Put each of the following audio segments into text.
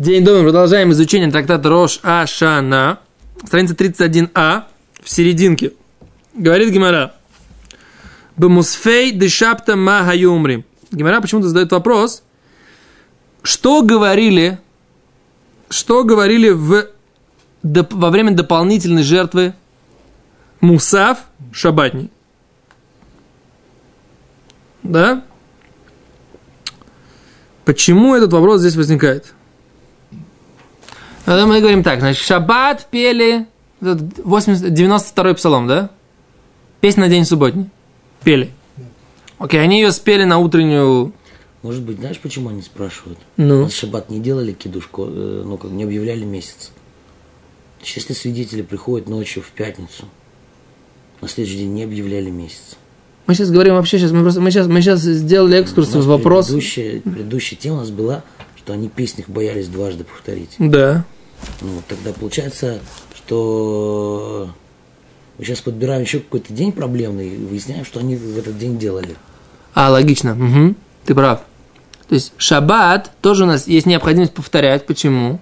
День дома. Продолжаем изучение трактата Рош Ашана. Страница 31а. В серединке. Говорит Гимара. Бамусфей дешапта ма юмри. Гимара почему-то задает вопрос. Что говорили, что говорили в, во время дополнительной жертвы Мусав Шабатни? Да? Почему этот вопрос здесь возникает? Ну, мы говорим так, значит, шаббат пели, 80, 92-й псалом, да? Песня на день субботний. Пели. Окей, они ее спели на утреннюю... Может быть, знаешь, почему они спрашивают? Ну? На шаббат не делали кидушку, э, ну, как не объявляли месяц. Если свидетели приходят ночью в пятницу, на следующий день не объявляли месяц. Мы сейчас говорим вообще, сейчас мы, просто, мы, сейчас, мы сейчас сделали экскурс в вопрос. Предыдущая, предыдущая тема у нас была, что они песни боялись дважды повторить. Да. Ну, тогда получается, что мы сейчас подбираем еще какой-то день проблемный и выясняем, что они в этот день делали. А, логично. Угу. Ты прав. То есть шаббат тоже у нас есть необходимость повторять. Почему?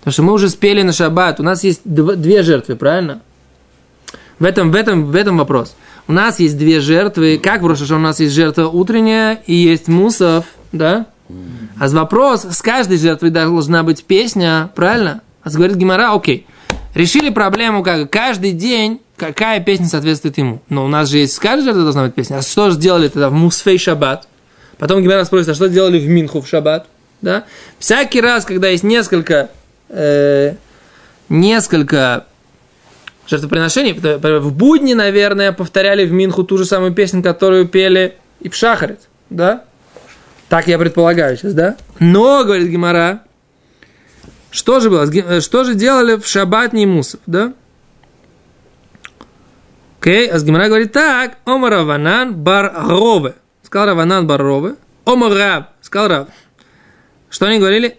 Потому что мы уже спели на шаббат. У нас есть дв- две жертвы, правильно? В этом, в, этом, в этом вопрос. У нас есть две жертвы. Как в Рошаше у нас есть жертва утренняя и есть мусов, да? А вопрос, с каждой жертвой должна быть песня, правильно? А говорит Гимара, окей. Решили проблему, как каждый день, какая песня соответствует ему. Но у нас же есть с каждой жертвой должна быть песня. А что же сделали тогда в Мусфей Шаббат? Потом Гимара спросит, а что делали в Минху в Шаббат? Да? Всякий раз, когда есть несколько, э, несколько жертвоприношений, в будни, наверное, повторяли в Минху ту же самую песню, которую пели и в Шахарит, да? Так я предполагаю сейчас, да? Но, говорит Гимара, что же было? Что же делали в шаббат Мусов, да? Окей, а с Гимара говорит так, Омар Раванан бар Рове. Сказал Раванан бар Рове. Омар Рав. Сказал Рав. Что они говорили?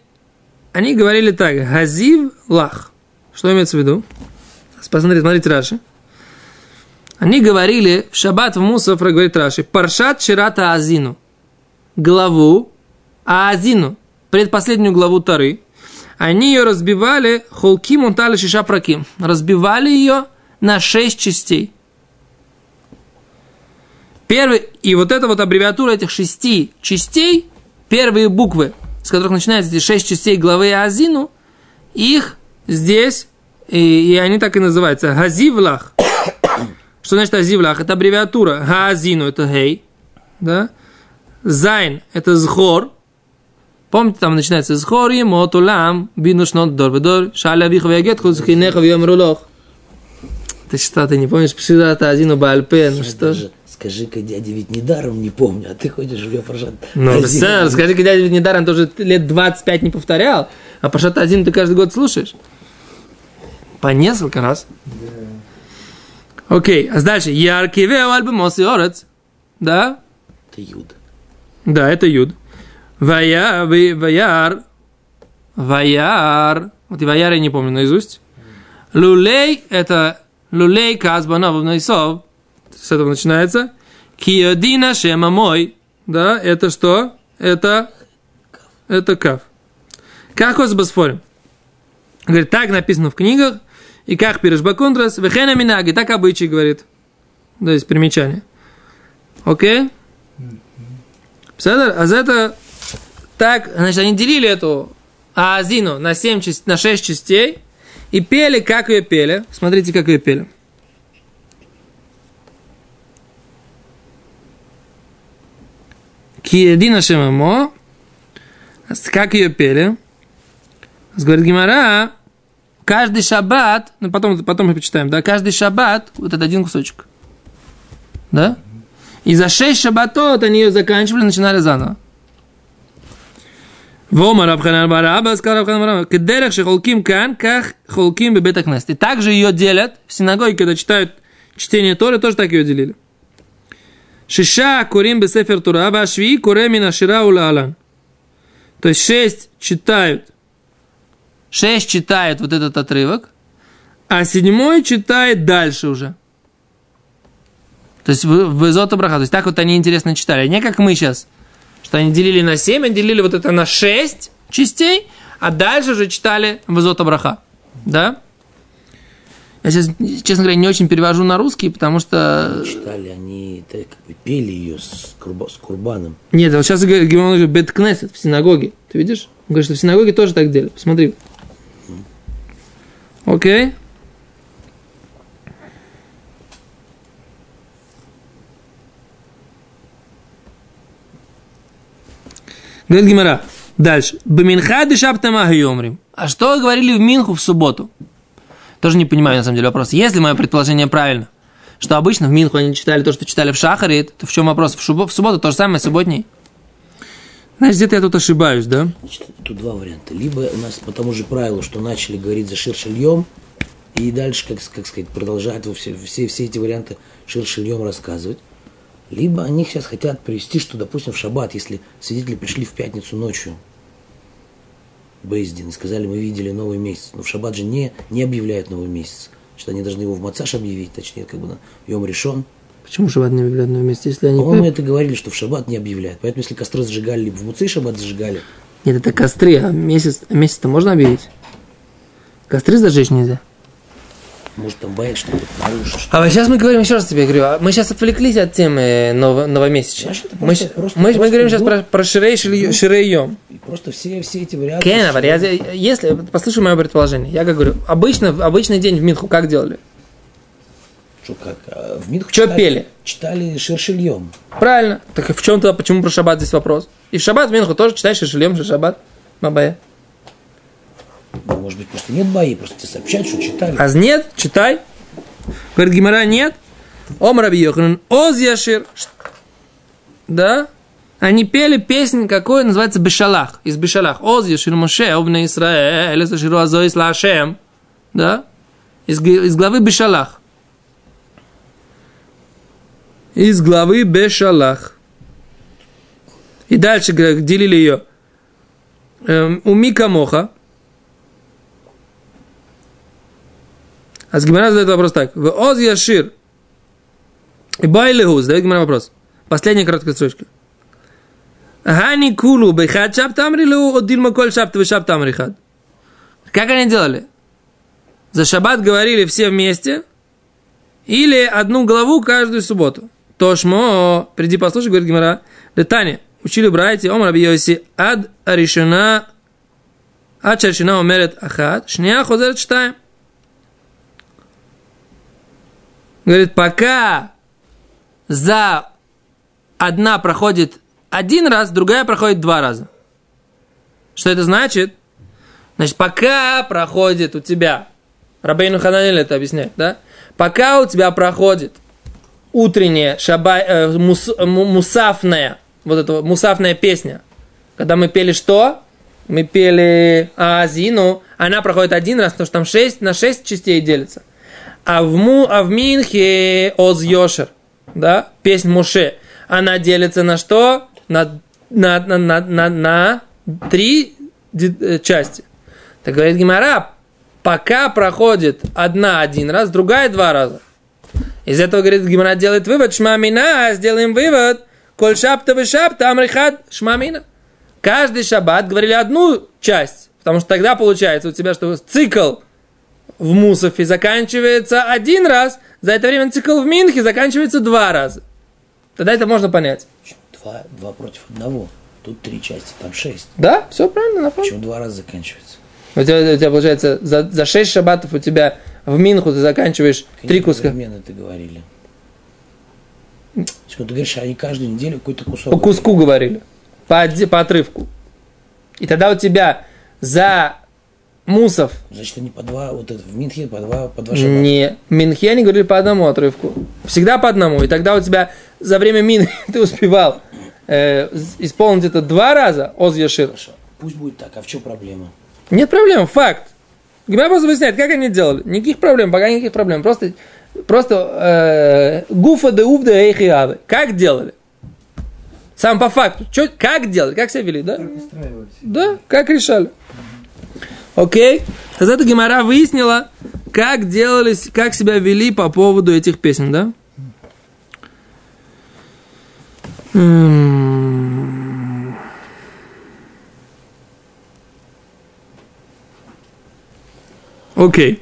Они говорили так, Газив лах. Что имеется в виду? Посмотрите, смотрите Раши. Они говорили в шаббат в Мусов, говорит Раши, Паршат Чирата Азину главу Аазину, предпоследнюю главу Тары, они ее разбивали холки мунтали шиша праким. Разбивали ее на шесть частей. Первый, и вот эта вот аббревиатура этих шести частей, первые буквы, с которых начинаются эти шесть частей главы Азину, их здесь, и, и они так и называются, Газивлах. Что значит Азивлах? Это аббревиатура. Газину это гей, да? Зайн – это зхор. Помните, там начинается зхор, ему отулам, бину шнот дор бедор, шаля вих вегет, худ зхинеха вьем рулох. Ты что, ты не помнишь Пширата Азину Бальпе? Ну что же? Скажи-ка, дядя ведь недаром не помню, а ты ходишь в Ефаршат. Ну, сэр, скажи-ка, дядя ведь недаром тоже лет 25 не повторял, а Пашат Азину ты каждый год слушаешь. По несколько раз. Окей, а дальше. Яркивео альбомос и орец. Да? Это Юд. Да, это Юд. Вая, ваяр, ваяр, вот и ваяр я не помню наизусть. Лулей – это лулей казбанов найсов, с этого начинается. Киодина шема мой, да, это что? Это, это кав. Как с басфорим? Говорит, так написано в книгах, и как пирожбакундрас, вехена минаги, так обычай говорит. Да, есть примечание. Окей? Okay? А за это так, значит, они делили эту Аазину на, 7, на 6 частей и пели, как ее пели. Смотрите, как ее пели. Киедина Шемамо. Как ее пели? Говорит Гимара, каждый шаббат, ну потом, потом мы почитаем, да, каждый шаббат, вот это один кусочек. Да? И за шесть шабатот они ее заканчивали, начинали заново. Вома Рабханан Бараба, сказал Рабханан Бараба, кедерах шехолким кан, как холким бебет акнест. И также ее делят в синагоге, когда читают чтение Торы, тоже так ее делили. Шиша курим бесефер Тура, башви куремина шира улалан. То есть шесть читают, шесть читают вот этот отрывок, а седьмой читает дальше уже. То есть в, в Изота Браха. То есть так вот они интересно читали. Не как мы сейчас, что они делили на 7, они делили вот это на 6 частей, А дальше же читали Вазота Браха. Да? Я сейчас, честно говоря, не очень перевожу на русский, потому что... Читали, они так, как бы пели ее с, курба, с Курбаном. Нет, вот сейчас говорит, он говорит Беткнесет в синагоге. Ты видишь? Он говорит, что в синагоге тоже так делали. Посмотри. Окей. Говорит Гимара. Дальше. Баминха дешаптама йомрим. А что говорили в Минху в субботу? Тоже не понимаю, на самом деле, вопрос. Если мое предположение правильно, что обычно в Минху они читали то, что читали в Шахаре, то в чем вопрос? В, шубо, в субботу то же самое, субботний. Значит, где-то я тут ошибаюсь, да? Значит, тут два варианта. Либо у нас по тому же правилу, что начали говорить за ширшильем, и дальше, как, как сказать, продолжают все, все, все эти варианты ширшильем рассказывать. Либо они сейчас хотят привести, что, допустим, в шаббат, если свидетели пришли в пятницу ночью, Бейздин, и сказали, мы видели новый месяц. Но в шаббат же не, не объявляют новый месяц. Что они должны его в Мацаш объявить, точнее, как бы на Йом решен. Почему шаббат не объявляют новый месяц, если они... По-моему, это говорили, что в шаббат не объявляют. Поэтому, если костры зажигали, либо в Муцей шаббат зажигали. Нет, это костры, а месяц, месяц-то можно объявить? Костры зажечь нельзя. Может, там боятся, что нарушишь. А сейчас мы говорим, еще раз тебе говорю, а мы сейчас отвлеклись от темы ново, новомесяча. Значит, это Мы, просто- щ- просто- мы, мы просто говорим сейчас дух- про, про ширей, ширей, ширейем. И просто все, все эти варианты. Кен, а я, если, послушай мое предположение, я как говорю, обычно, обычный день в Минху как делали? Что, как? а, В Минху Чё читали, пели? Читали шершильем. Правильно. Так и в чем тогда, почему про шаббат здесь вопрос? И в шаббат в Минху тоже читаешь шишелем, шаббат, мабая. Может быть, просто нет бои, просто тебе сообщают, что читали. А нет, читай. Говорит Гимара, нет. Ом Раби Йоханан, Оз Яшир. Да? Они пели песню, какой называется Бешалах. Из Бешалах. Оз Яшир Моше, Овна Исраэль, Эсаширу Азоис Лашем. Да? Из, из главы Бешалах. Из главы Бешалах. И дальше делили ее. Эм, у Мика Моха. А с Гимара задает вопрос так. В Оз Яшир. И Байлиху задает Гимара вопрос. Последняя короткая строчка. Гани кулу бехад шаб тамрилу от дильма коль шаб твой шаб тамрихад. Как они делали? За шаббат говорили все вместе или одну главу каждую субботу. Тошмо, приди послушай, говорит Гимара. Детане, учили братья, ом раби Йоси, ад аришина, ад шаршина умерет ахад, шния хозерет штаем. Говорит, пока за одна проходит один раз, другая проходит два раза. Что это значит? Значит, пока проходит у тебя, Рабейну Хананель это объясняет, да? Пока у тебя проходит утренняя шаба, э, мус, му- мусафная, вот эта мусафная песня, когда мы пели что? Мы пели Азину, она проходит один раз, потому что там 6, на 6 частей делится. А в, му, а в Минхе Оз Йошер, да, песнь Муше, она делится на что? На, на, на, на, на, на три э, части. Так говорит Гимара, пока проходит одна один раз, другая два раза. Из этого, говорит, Гимара делает вывод, шмамина, сделаем вывод, коль шапта вы шапта, амрихат, шмамина. Каждый шаббат говорили одну часть, потому что тогда получается у тебя, что цикл в Мусафе заканчивается один раз, за это время цикл в Минхе заканчивается два раза. Тогда это можно понять. Два, два против одного. Тут три части, там шесть. Да, все правильно, напомню. Почему два раза заканчивается? У тебя, у тебя получается за, за 6 шабатов у тебя в Минху ты заканчиваешь три куска. Это говорили. Вот ты говоришь, они каждую неделю какой-то кусок. По куску говорили. По, по отрывку. И тогда у тебя за Мусов Значит, они по два, вот это в Минхе по два, по два шаббата. не Минхи они говорили по одному отрывку. Всегда по одному. И тогда у тебя за время Минхи ты успевал э, исполнить это два раза, Оз Яшир. Хорошо. Пусть будет так, а в чем проблема? Нет проблем, факт. Гимара просто выясняет, как они делали. Никаких проблем, пока никаких проблем. Просто, просто э, гуфа де уф де эйхи авы. Как делали? Сам по факту. Чё, как делали? Как себя вели, да? Да, как решали. Окей. Из этого Гимара выяснила, как делались, как себя вели по поводу этих песен, да? Окей.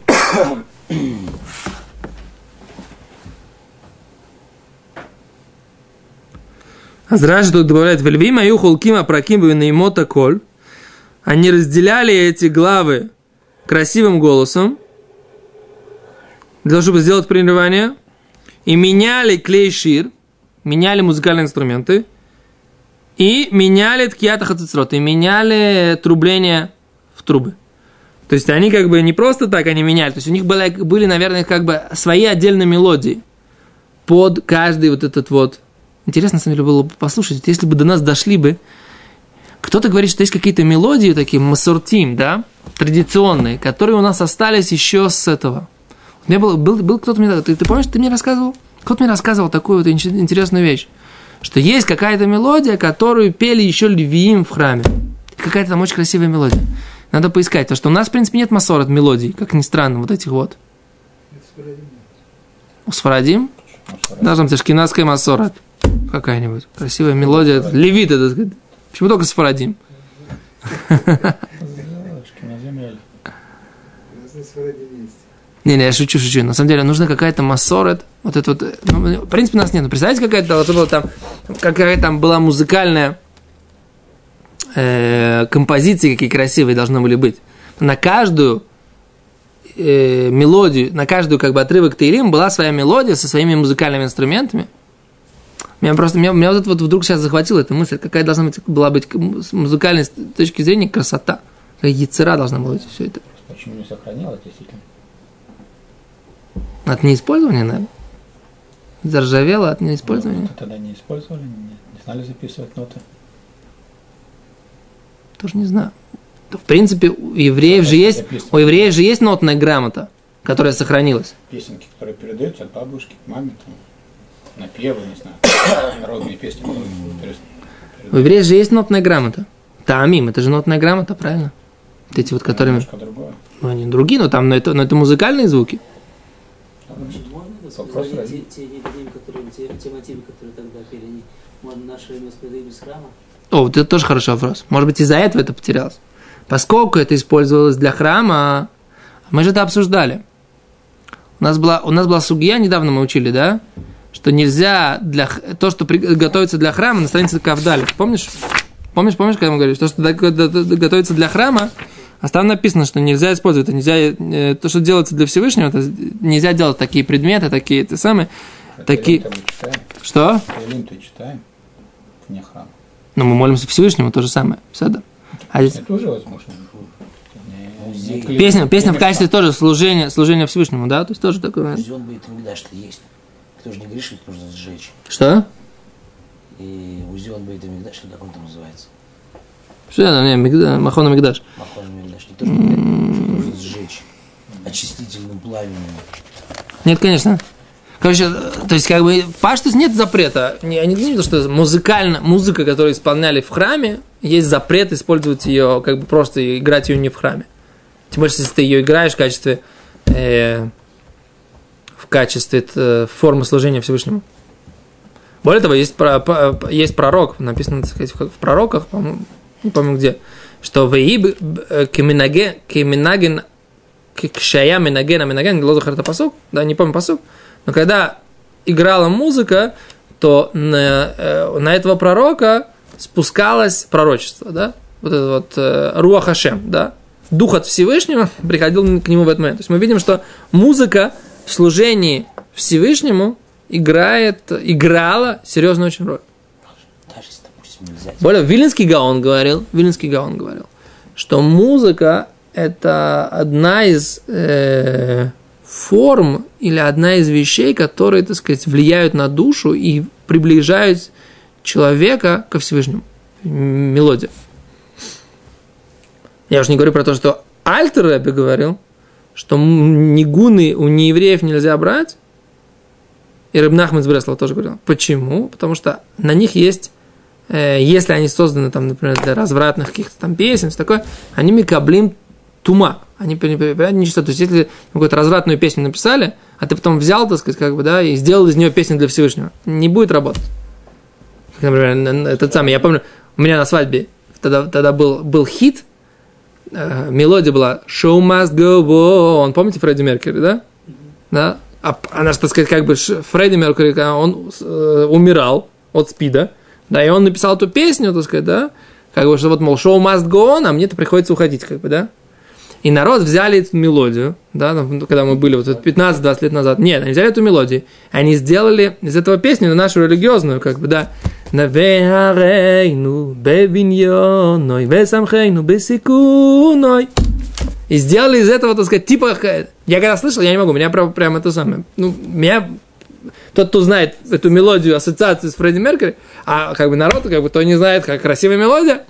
Азраши тут добавляет, «Вельви мою холким апраким имота коль». Они разделяли эти главы красивым голосом, для того, чтобы сделать прерывание, и меняли клейшир, меняли музыкальные инструменты, и меняли ткията хацицрот, и меняли трубление в трубы. То есть они как бы не просто так они меняли, то есть у них были, были наверное, как бы свои отдельные мелодии под каждый вот этот вот Интересно, на самом деле, было бы послушать, если бы до нас дошли бы, кто-то говорит, что есть какие-то мелодии такие, масортим, да, традиционные, которые у нас остались еще с этого. У меня был, был, был кто-то мне, ты, ты помнишь, ты мне рассказывал? Кто-то мне рассказывал такую вот интересную вещь, что есть какая-то мелодия, которую пели еще львиим в храме. Какая-то там очень красивая мелодия. Надо поискать, потому что у нас, в принципе, нет масорот мелодий, как ни странно, вот этих вот. У Сфарадим? Даже там Ташкинадская масорот какая-нибудь. Красивая мелодия. Левит, это сказать. Почему только Сфарадим? Не, не, я шучу, шучу. На самом деле нужна какая-то массорет. Вот это вот. Ну, в принципе, нас нет. Но представляете, какая-то должна была там, какая там была музыкальная э, композиции, какие красивые должны были быть. На каждую э, мелодию, на каждую как бы отрывок Таилим была своя мелодия со своими музыкальными инструментами – меня просто, меня, меня вот это вот вдруг сейчас захватила эта мысль, какая должна быть, была быть с музыкальной точки зрения красота. Яцера должна была быть все это. Почему не сохранялось действительно? От неиспользования, наверное. Заржавело от неиспользования. Ну, тогда не использовали, не, не знали записывать ноты. Тоже не знаю. В принципе, у евреев же есть, у евреев же есть нотная грамота, которая сохранилась. Песенки, которые передаются от бабушки к маме, там, напевы, не знаю, народные песни. У евреев же есть нотная грамота. Таамим, это же нотная грамота, правильно? Вот эти вот, которыми... другое. Ну, они другие, но там, но это, но это музыкальные звуки. Можно воспроизводить те, те, те, которые, те, те мотивы, которые тогда пели, они, можно наше время воспроизводить без храма? О, вот это тоже хороший вопрос. Может быть, из-за этого это потерялось. Поскольку это использовалось для храма, мы же это обсуждали. У нас была, у нас была сугия, недавно мы учили, да? Что нельзя для то, что готовится для храма, на странице Кавдали. Помнишь? Помнишь, помнишь, когда мы говорили, что, что готовится для храма, а там написано, что нельзя использовать, нельзя, э, то, что делается для Всевышнего, это нельзя делать такие предметы, такие, это самые, Это такие... Что? Таилим-то читаем вне храма. Ну, мы молимся Всевышнему, то же самое. Всегда. А Это тоже возможно. Не- не песня, песня в качестве тоже служения, служения Всевышнему, да? То есть тоже такое. Зион будет что есть. Кто же не грешит, нужно сжечь. Что? И Узион будет Мигдаш, как он там называется? Что это? Не, Мигда- Махона Мигдаш. Махон Мигдаш. Не нужно сжечь очистительным пламенем. Нет, конечно. Короче, то есть, как бы, паштус нет запрета. Не- Я не думаю, что музыкально, музыка, которую исполняли в храме, есть запрет использовать ее, как бы просто играть ее не в храме. Тем более, если ты ее играешь в качестве, э, качестве э, формы служения Всевышнему. Более того, есть, есть пророк, написано, так сказать, в пророках, не помню где, что «Веиб кеминаген, кеминаген кшая минаген, это посук, да, не помню посук, но когда играла музыка, то на, э, на этого пророка спускалось пророчество, да, вот это вот э, Руах Хашем, да, Дух от Всевышнего приходил к нему в этот момент. То есть мы видим, что музыка в служении Всевышнему играет, играла серьезную очень роль. Даже если, допустим, нельзя. Более Виленский Гаон говорил, Виленский Гаон говорил, что музыка это одна из э, форм или одна из вещей, которые, так сказать, влияют на душу и приближают человека ко Всевышнему. Мелодия. Я уже не говорю про то, что Альтер Рэбе говорил, что нигуны у неевреев нельзя брать, и Рыбнахман из Бреслова тоже говорил. Почему? Потому что на них есть э, если они созданы, там, например, для развратных каких-то там песен, все такое, они микаблим тума. Они понимают ничего. То есть, если какую-то развратную песню написали, а ты потом взял, так сказать, как бы, да, и сделал из нее песню для Всевышнего, не будет работать. Например, этот самый, я помню, у меня на свадьбе тогда, тогда был, был хит, мелодия была Show must go on. Помните Фредди Меркьюри, да? Да. А, она, так сказать, как бы Фредди Меркьюри, он э, умирал от СПИДа, да, и он написал эту песню, так сказать, да, как бы, что вот, мол, show must go on, а мне-то приходится уходить, как бы, да. И народ взяли эту мелодию, да, когда мы были вот 15-20 лет назад. Нет, они взяли эту мелодию, они сделали из этого песню на нашу религиозную, как бы, да. Навеharейну бевиньоной, весамхейну бесикуной. И сделали из этого, так сказать, типа... Я когда слышал, я не могу, меня прям, прям это самое... Ну, меня... Тот, кто знает эту мелодию, ассоциацию с Фредди Меркьюри, а как бы народ, как бы, то не знает, как красивая мелодия,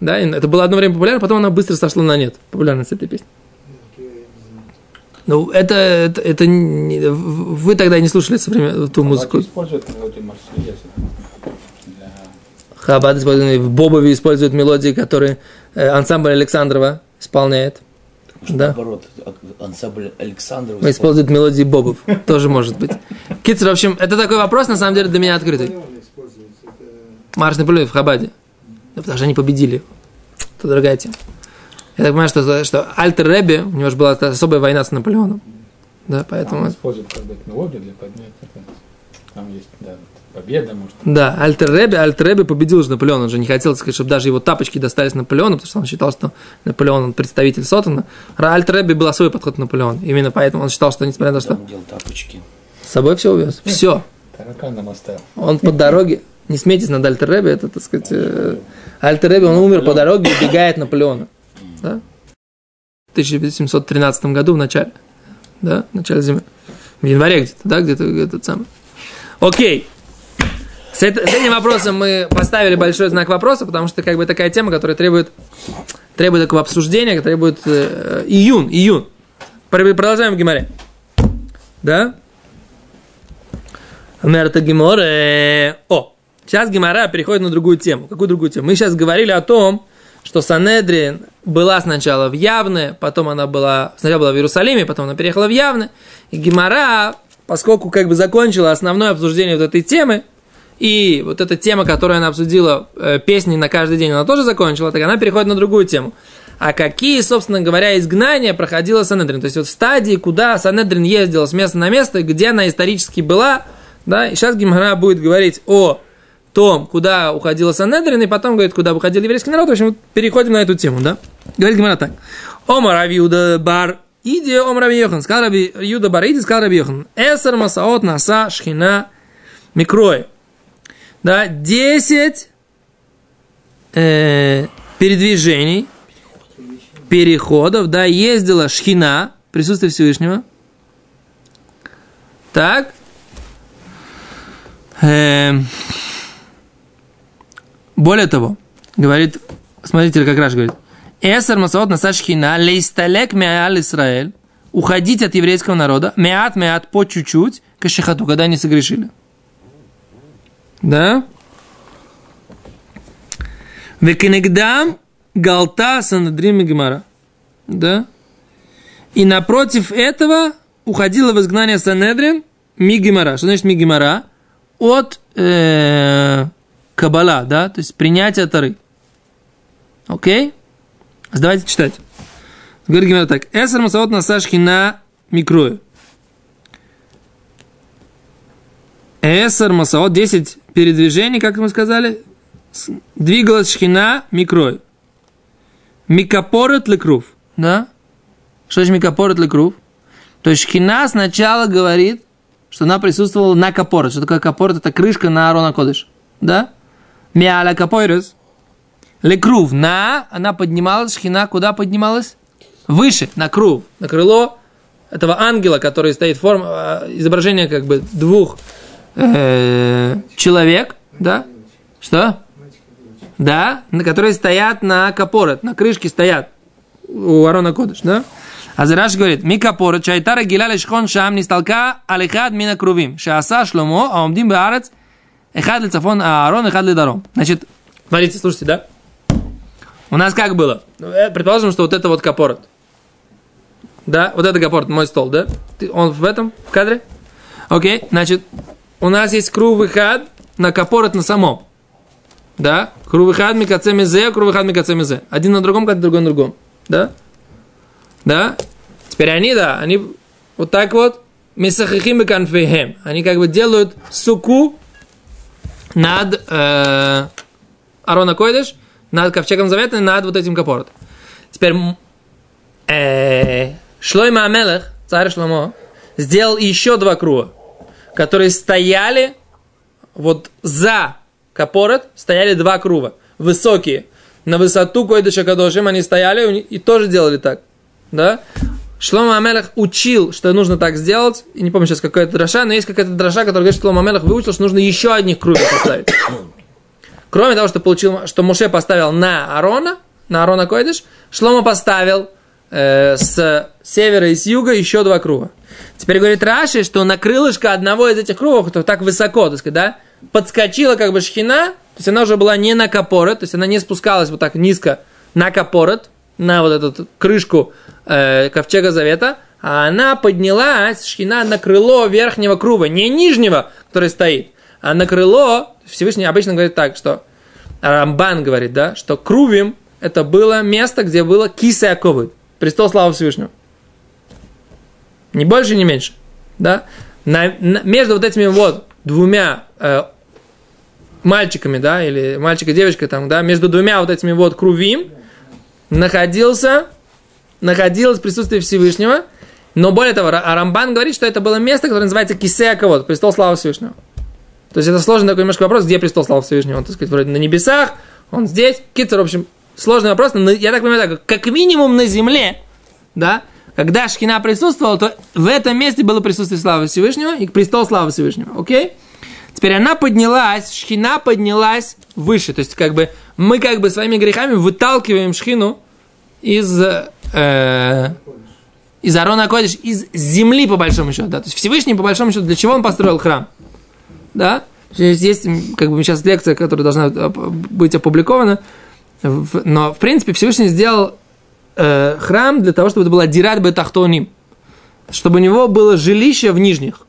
да, это было одно время популярно, потом она быстро сошла на нет, популярность этой песни. Ну, это, это, это не, вы тогда не слушали современ... ту музыку. используют. Хаббат использует, в Бобове используют мелодии, которые э, ансамбль Александрова исполняет. Может, Да. Наоборот, а- ансамбль Александров. Мы используют мелодии Бобов. Тоже может быть. Китер, в общем, это такой вопрос, на самом деле, для меня открытый. Марш Наполеон в Хабаде. Да, потому что они победили. Это другая тема. Я так понимаю, что, что Альтер Ребби, у него же была особая война с Наполеоном. Да, поэтому... используют как бы мелодию для поднятия. Там есть, да, победа, может. Да, Альтер Ребби, Альтер Ребби победил же Наполеон. Он же не хотел, так сказать, чтобы даже его тапочки достались Наполеону, потому что он считал, что Наполеон он представитель Сотана. Альтер Ребби был свой подход к Наполеону. Именно поэтому он считал, что несмотря на то, что Он делал тапочки. с собой все увез. Все. Тараканом оставил. Он по дороге, не смейтесь над Альтер Ребби, это, так сказать, э, Альтер Ребби, он умер по дороге и убегает Наполеона. Да? В 1713 году в начале. Да, в начале зимы. В январе где-то, да, где-то этот самый. Окей. С, это- с этим вопросом мы поставили большой знак вопроса, потому что как бы такая тема, которая требует, требует такого обсуждения, требует э, июнь. Пр- Продолжаем в Гимаре. Да? Мерта Гиморе. О, сейчас Гимара переходит на другую тему. Какую другую тему? Мы сейчас говорили о том, что Санедрин была сначала в Явне, потом она была, сначала была в Иерусалиме, потом она переехала в Явне. И Гимара, поскольку как бы закончила основное обсуждение вот этой темы, и вот эта тема, которую она обсудила, э, песни на каждый день, она тоже закончила, так она переходит на другую тему. А какие, собственно говоря, изгнания проходила Санедрин? То есть вот стадии, куда Санедрин ездила с места на место, где она исторически была, да, и сейчас Гимара будет говорить о том, куда уходила Санедрин, и потом говорит, куда уходил еврейский народ. В общем, переходим на эту тему, да? Говорит Гимара так. Омар Авиуда бар Иди, Омар Раби Йохан, сказал Раби Юда бар Иди, сказал Раби Йохан. Эсер масаот наса шхина микрой. Да, 10 э, передвижений, переходов, да, ездила Шхина, присутствие Всевышнего. Так. Эм, более того, говорит, смотрите, как Раш говорит. Эсер масаот насад шхина лейсталек меал Исраэль. Уходить от еврейского народа. Меат, меат, по чуть-чуть. Кашихату, когда они согрешили. Да? Векенегдам галта санадрим и гемара. Да? И напротив этого уходила в изгнание Санедрин Мигимара. Что значит Мигимара? От э, Кабала, да, то есть принятия Тары. Окей? Давайте читать. Говорит Гимара так. Эсер масаот насашки на микрою. Эсер масаот, 10 передвижений, как мы сказали, двигалась шхина микрой. Микапорет лекрув. Да? Что значит микапорет лекрув? То есть шхина сначала говорит, что она присутствовала на капорет. Что такое капорет? Это крышка на Арона Кодыш. Да? Миаля капойрес. Лекрув. На, она поднималась, шхина куда поднималась? Выше, на крув, на крыло этого ангела, который стоит в форме, э, изображение как бы двух э, человек, да? Что? Да, на которые стоят на капорет, на крышке стоят у Арона Кодыш, да? А Зараш говорит, ми капорет, чайтара гиля лешхон шам нисталка алихад мина крувим, шааса шломо, а омдим баарец, эхад лецафон Аарон, эхад ледаром. Значит, смотрите, слушайте, да? У нас как было? Э, Предположим, что вот это вот капорет. Да, вот это капорет, мой стол, да? Ты- он в этом, в кадре? Окей, значит, у нас есть крувыхад на капорет на самом. Да? Крувыхад микацемизе, крувыхад микацемизе. Один на другом, как другой на другом. Да? Да? Теперь они, да, они вот так вот, мисахихим и конфейхем. Они как бы делают суку над э, Арона Койдыш, над ковчегом завета, над вот этим капоротом. Теперь э, Шлойма Амелех, царь Шломо, сделал еще два круга, которые стояли вот за капорот, стояли два круга, высокие. На высоту Койдыша Кадошим они стояли и тоже делали так. Да? Шлома Амелах учил, что нужно так сделать. И не помню сейчас какая-то дроша, но есть какая-то дроша, которая говорит, что Шлома Амелах выучил, что нужно еще одних кругов поставить. Кроме того, что получил, что Муше поставил на Арона, на Арона Койдыш, Шлома поставил э, с севера и с юга еще два круга. Теперь говорит Раши, что на крылышко одного из этих кругов, то так высоко, так сказать, да, подскочила как бы шхина, то есть она уже была не на капорот, то есть она не спускалась вот так низко на капорот, на вот эту крышку э, ковчега завета, а она поднялась, шхина, на крыло верхнего круга, не нижнего, который стоит, а на крыло, Всевышний обычно говорит так, что Рамбан говорит, да, что Крувим это было место, где было киса престол славы Всевышнего. Не больше, не меньше. Да? На, на, между вот этими вот двумя э, мальчиками, да, или мальчик и девочка там, да, между двумя вот этими вот крувим находился, находилось присутствие Всевышнего, но более того, Арамбан говорит, что это было место, которое называется Кисея вот престол славы Всевышнего. То есть это сложный такой немножко вопрос, где престол славы Всевышнего. Он, так сказать, вроде на небесах, он здесь. Китер, в общем, сложный вопрос, но я так понимаю, так, как минимум на земле, да, когда Шхина присутствовала, то в этом месте было присутствие славы Всевышнего и престол славы Всевышнего. Окей? Теперь она поднялась, Шхина поднялась выше. То есть, как бы, мы как бы своими грехами выталкиваем Шхину из, э, из Арона Кодиш, из земли, по большому счету. Да? То есть, Всевышний, по большому счету, для чего он построил храм? Да? Есть, есть как бы, сейчас лекция, которая должна быть опубликована. Но, в принципе, Всевышний сделал э, храм для того, чтобы это было Дират Бетахтоним. Чтобы у него было жилище в нижних.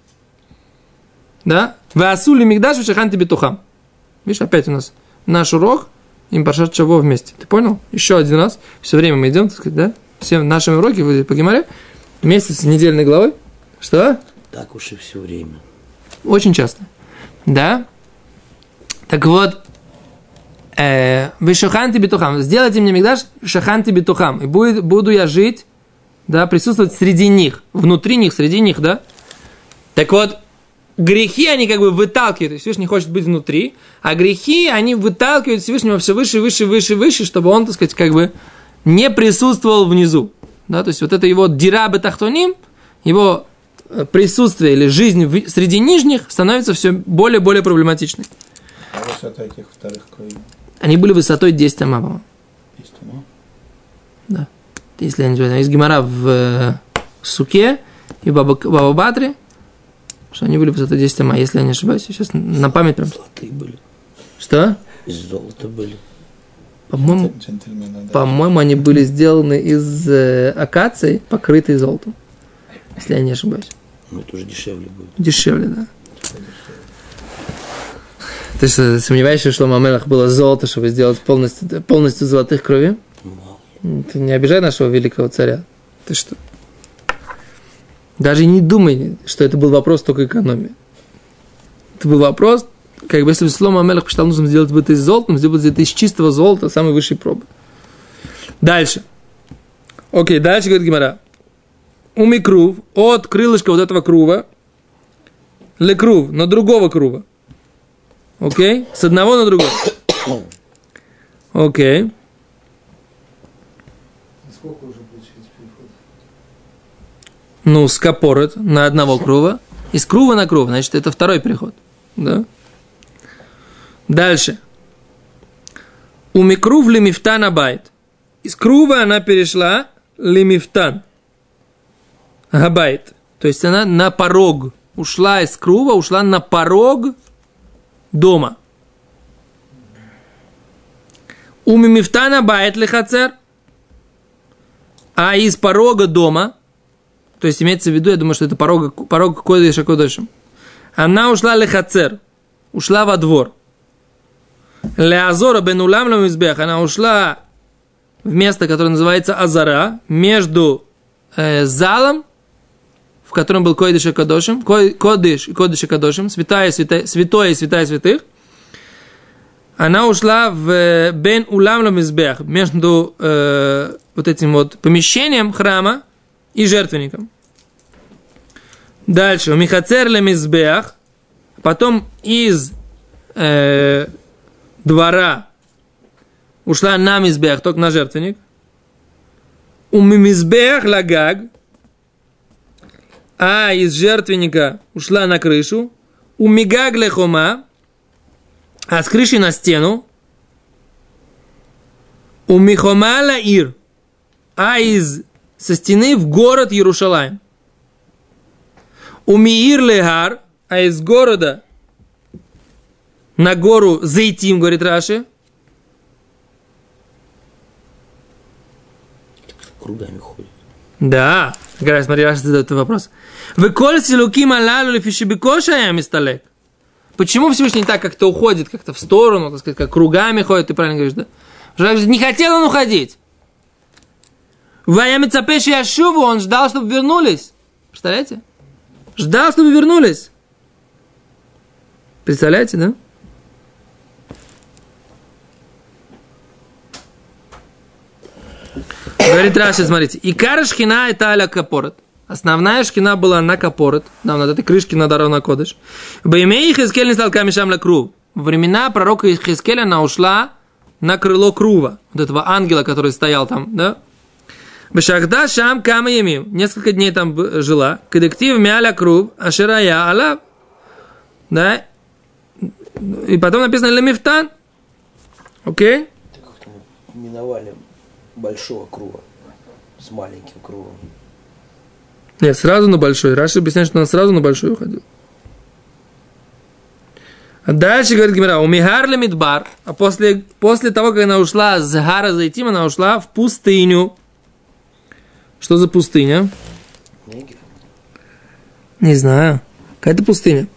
Да? Васули Мигдаш Шаханти Бетухам. Видишь, опять у нас наш урок, им Паршат Чаво вместе. Ты понял? Еще один раз. Все время мы идем, так сказать, да? Все наши уроки по Гимаре вместе с недельной главой. Что? Так уж и все время. Очень часто. Да? Так вот, э, вы шаханти битухам. Сделайте мне мигдаш шаханти битухам. И будет, буду я жить, да, присутствовать среди них, внутри них, среди них, да. Так вот, грехи, они как бы выталкивают, Всевышний хочет быть внутри, а грехи, они выталкивают Всевышнего все выше, выше, выше, выше, чтобы он, так сказать, как бы не присутствовал внизу. Да, то есть вот это его дирабы тахтоним, его присутствие или жизнь в, среди нижних становится все более и более проблематичной. А высота этих вторых кровей? Они были высотой 10 ама, по-моему. 10 ама? Да. Если я не знаю, из Гимара в э, Суке и Баба, Баба Батре, что они были высотой 10 ама, если я не ошибаюсь. Сейчас на память прям. Золотые были. Что? Из золота были. По-моему, да. по-моему, они были сделаны из э, акации, покрытые золотом. Если я не ошибаюсь. Ну, это уже дешевле будет. Дешевле, да. Ты что, сомневаешься, что у Мамелах было золото, чтобы сделать полностью, полностью золотых крови? Мало. Ты не обижай нашего великого царя. Ты что? Даже не думай, что это был вопрос только экономии. Это был вопрос, как бы если бы Слома Амелах посчитал нужно сделать бы это из золота, сделать это из чистого золота, самой высшей пробы. Дальше. Окей, дальше говорит Гимара. Умикрув от крылышка вот этого крува лекрув, на другого крува. Окей? С одного на другой. Окей. Сколько уже получается переход? ну, с капорет на одного крува, из крува на крув, значит, это второй переход. Да? Дальше. У микрув лимифтан абайт. Из крува она перешла лимифтан. Габайт. То есть она на порог. Ушла из крува, ушла на порог дома. У мимифтана байт лихацер. А из порога дома, то есть имеется в виду, я думаю, что это порог, порог Кодыша Кодышем. Она ушла лехацер, ушла во двор. Леазора бен улам ламизбех, она ушла в место, которое называется Азара, между э, залом, в котором был Койдыш и Кадошим, Кодыш и Кодыш и Кадошим, святая, святая, святое и святая святых, она ушла в э, Бен Улам Ламизбех, между э, вот этим вот помещением храма и жертвенником. Дальше, у Михацер Ламизбех, потом из э, двора ушла на Мизбех, только на жертвенник. У Мизбех Лагаг, а из жертвенника ушла на крышу. У Мигаг Лехома, а с крыши на стену. У Михомала Ир, а из со стены в город Иерушалаем. У Миир Легар, а из города на гору Зайтим, говорит Раши. Кругами ходит. Да, как раз смотри, Раши задает вопрос. Вы коль силуким алалу лифишибикоша я мисталек. Почему Всевышний так как-то уходит, как-то в сторону, так сказать, как кругами ходит, ты правильно говоришь, да? Что не хотел он уходить. Ваями цапеши Яшуву, он ждал, чтобы вернулись. Представляете? Ждал, чтобы вернулись. Представляете, да? Говорит Раши, смотрите. И кара шхина это аля капорот. Основная шкина была на капорот, да, над этой крышки на Дарона Кодыш. Баймей Хискель не стал камешам кру. Во времена пророка Хискеля она ушла на крыло крува, вот этого ангела, который стоял там, да? Бешахда шам кама ямим. Несколько дней там жила. Кадектив мяля крув, аширая ала. Да? И потом написано лемифтан. Окей? Миновали большого круга с маленьким кругом. Нет, сразу на большой. Раши объясняет, что она сразу на большой уходила. А дальше говорит Гимера, у Михарля Мидбар, а после, после того, как она ушла с Гара Зайтим, она ушла в пустыню. Что за пустыня? Не знаю. Какая-то пустыня.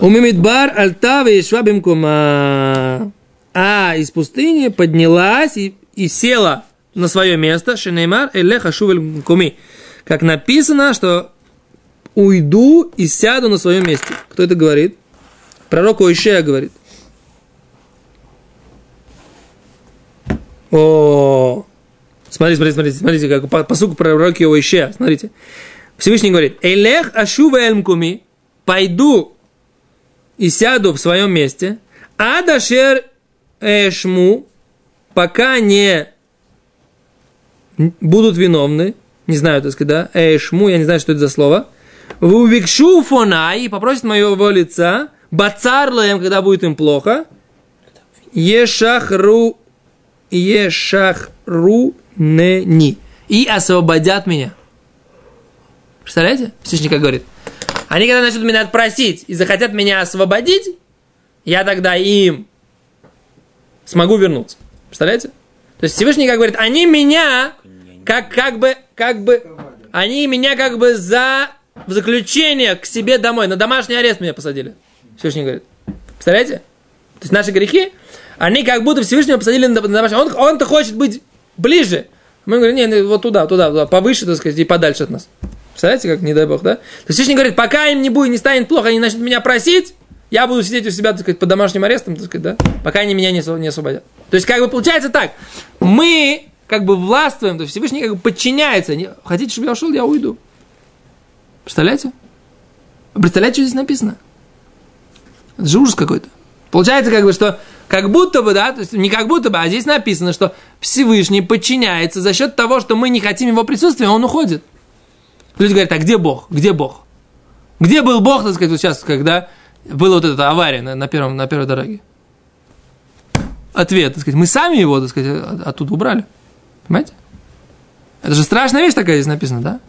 У Мимидбар Альтава и Швабимкума. А из пустыни поднялась и, и села на свое место. Шенеймар Элеха Шувель Куми. Как написано, что уйду и сяду на своем месте. Кто это говорит? Пророк Оишея говорит. О, смотрите, смотрите, смотрите, смотрите, как по, по суку пророки Оишея, смотрите. Всевышний говорит, Элех ашува элмкуми, пойду и сяду в своем месте, адашер эшму, пока не будут виновны, не знаю, так сказать, да, эшму, я не знаю, что это за слово, Вувикшу фонай, попросит моего лица, бацарлаем, когда будет им плохо, ешахру, ешахру нени, и освободят меня. Представляете? Всевышний как говорит. Они когда начнут меня просить и захотят меня освободить, я тогда им смогу вернуться. Представляете? То есть Всевышний как говорит, они меня как, как бы, как бы, они меня как бы за в заключение к себе домой, на домашний арест меня посадили. Всевышний говорит. Представляете? То есть наши грехи, они как будто Всевышнего посадили на домашний. Он, он-то хочет быть ближе. Мы говорим, не, вот туда, туда, туда, повыше, так сказать, и подальше от нас. Представляете, как, не дай бог, да? То есть Всевышний говорит, пока им не будет, не станет плохо, они начнут меня просить, я буду сидеть у себя, так сказать, под домашним арестом, так сказать, да, пока они меня не, не освободят. То есть, как бы получается так, мы как бы властвуем, то Всевышний как бы подчиняется. Не, хотите, чтобы я ушел, я уйду. Представляете? Представляете, что здесь написано? Это же ужас какой-то. Получается, как бы, что как будто бы, да, то есть не как будто бы, а здесь написано, что Всевышний подчиняется за счет того, что мы не хотим его присутствия, он уходит. Люди говорят, а где Бог? Где Бог? Где был Бог, так сказать, вот сейчас, когда была вот эта авария на, на, первом, на первой дороге? Ответ, так сказать, мы сами его, так сказать, оттуда убрали. Понимаете? Это же страшная вещь такая здесь написана, да?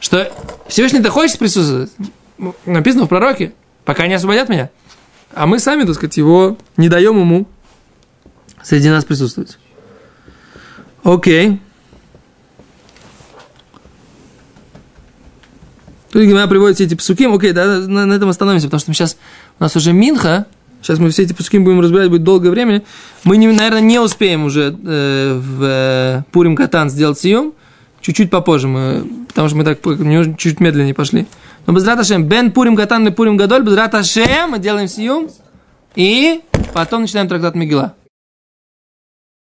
Что Всевышний-то хочет присутствовать. Написано в пророке, пока не освободят меня. А мы сами, так сказать, его не даем ему среди нас присутствовать. Окей. Тут Гимара приводит все эти псуки. Окей, да, на, на этом остановимся, потому что сейчас у нас уже Минха. Сейчас мы все эти пуски будем разбирать, будет долгое время. Мы, наверное, не успеем уже э, в э, Пурим Катан сделать съем. Чуть-чуть попозже мы, потому что мы так чуть медленнее пошли. Но без Раташем, Бен Пурим Катан и Пурим Гадоль, без Раташем мы делаем съем. И потом начинаем трактат Мегила.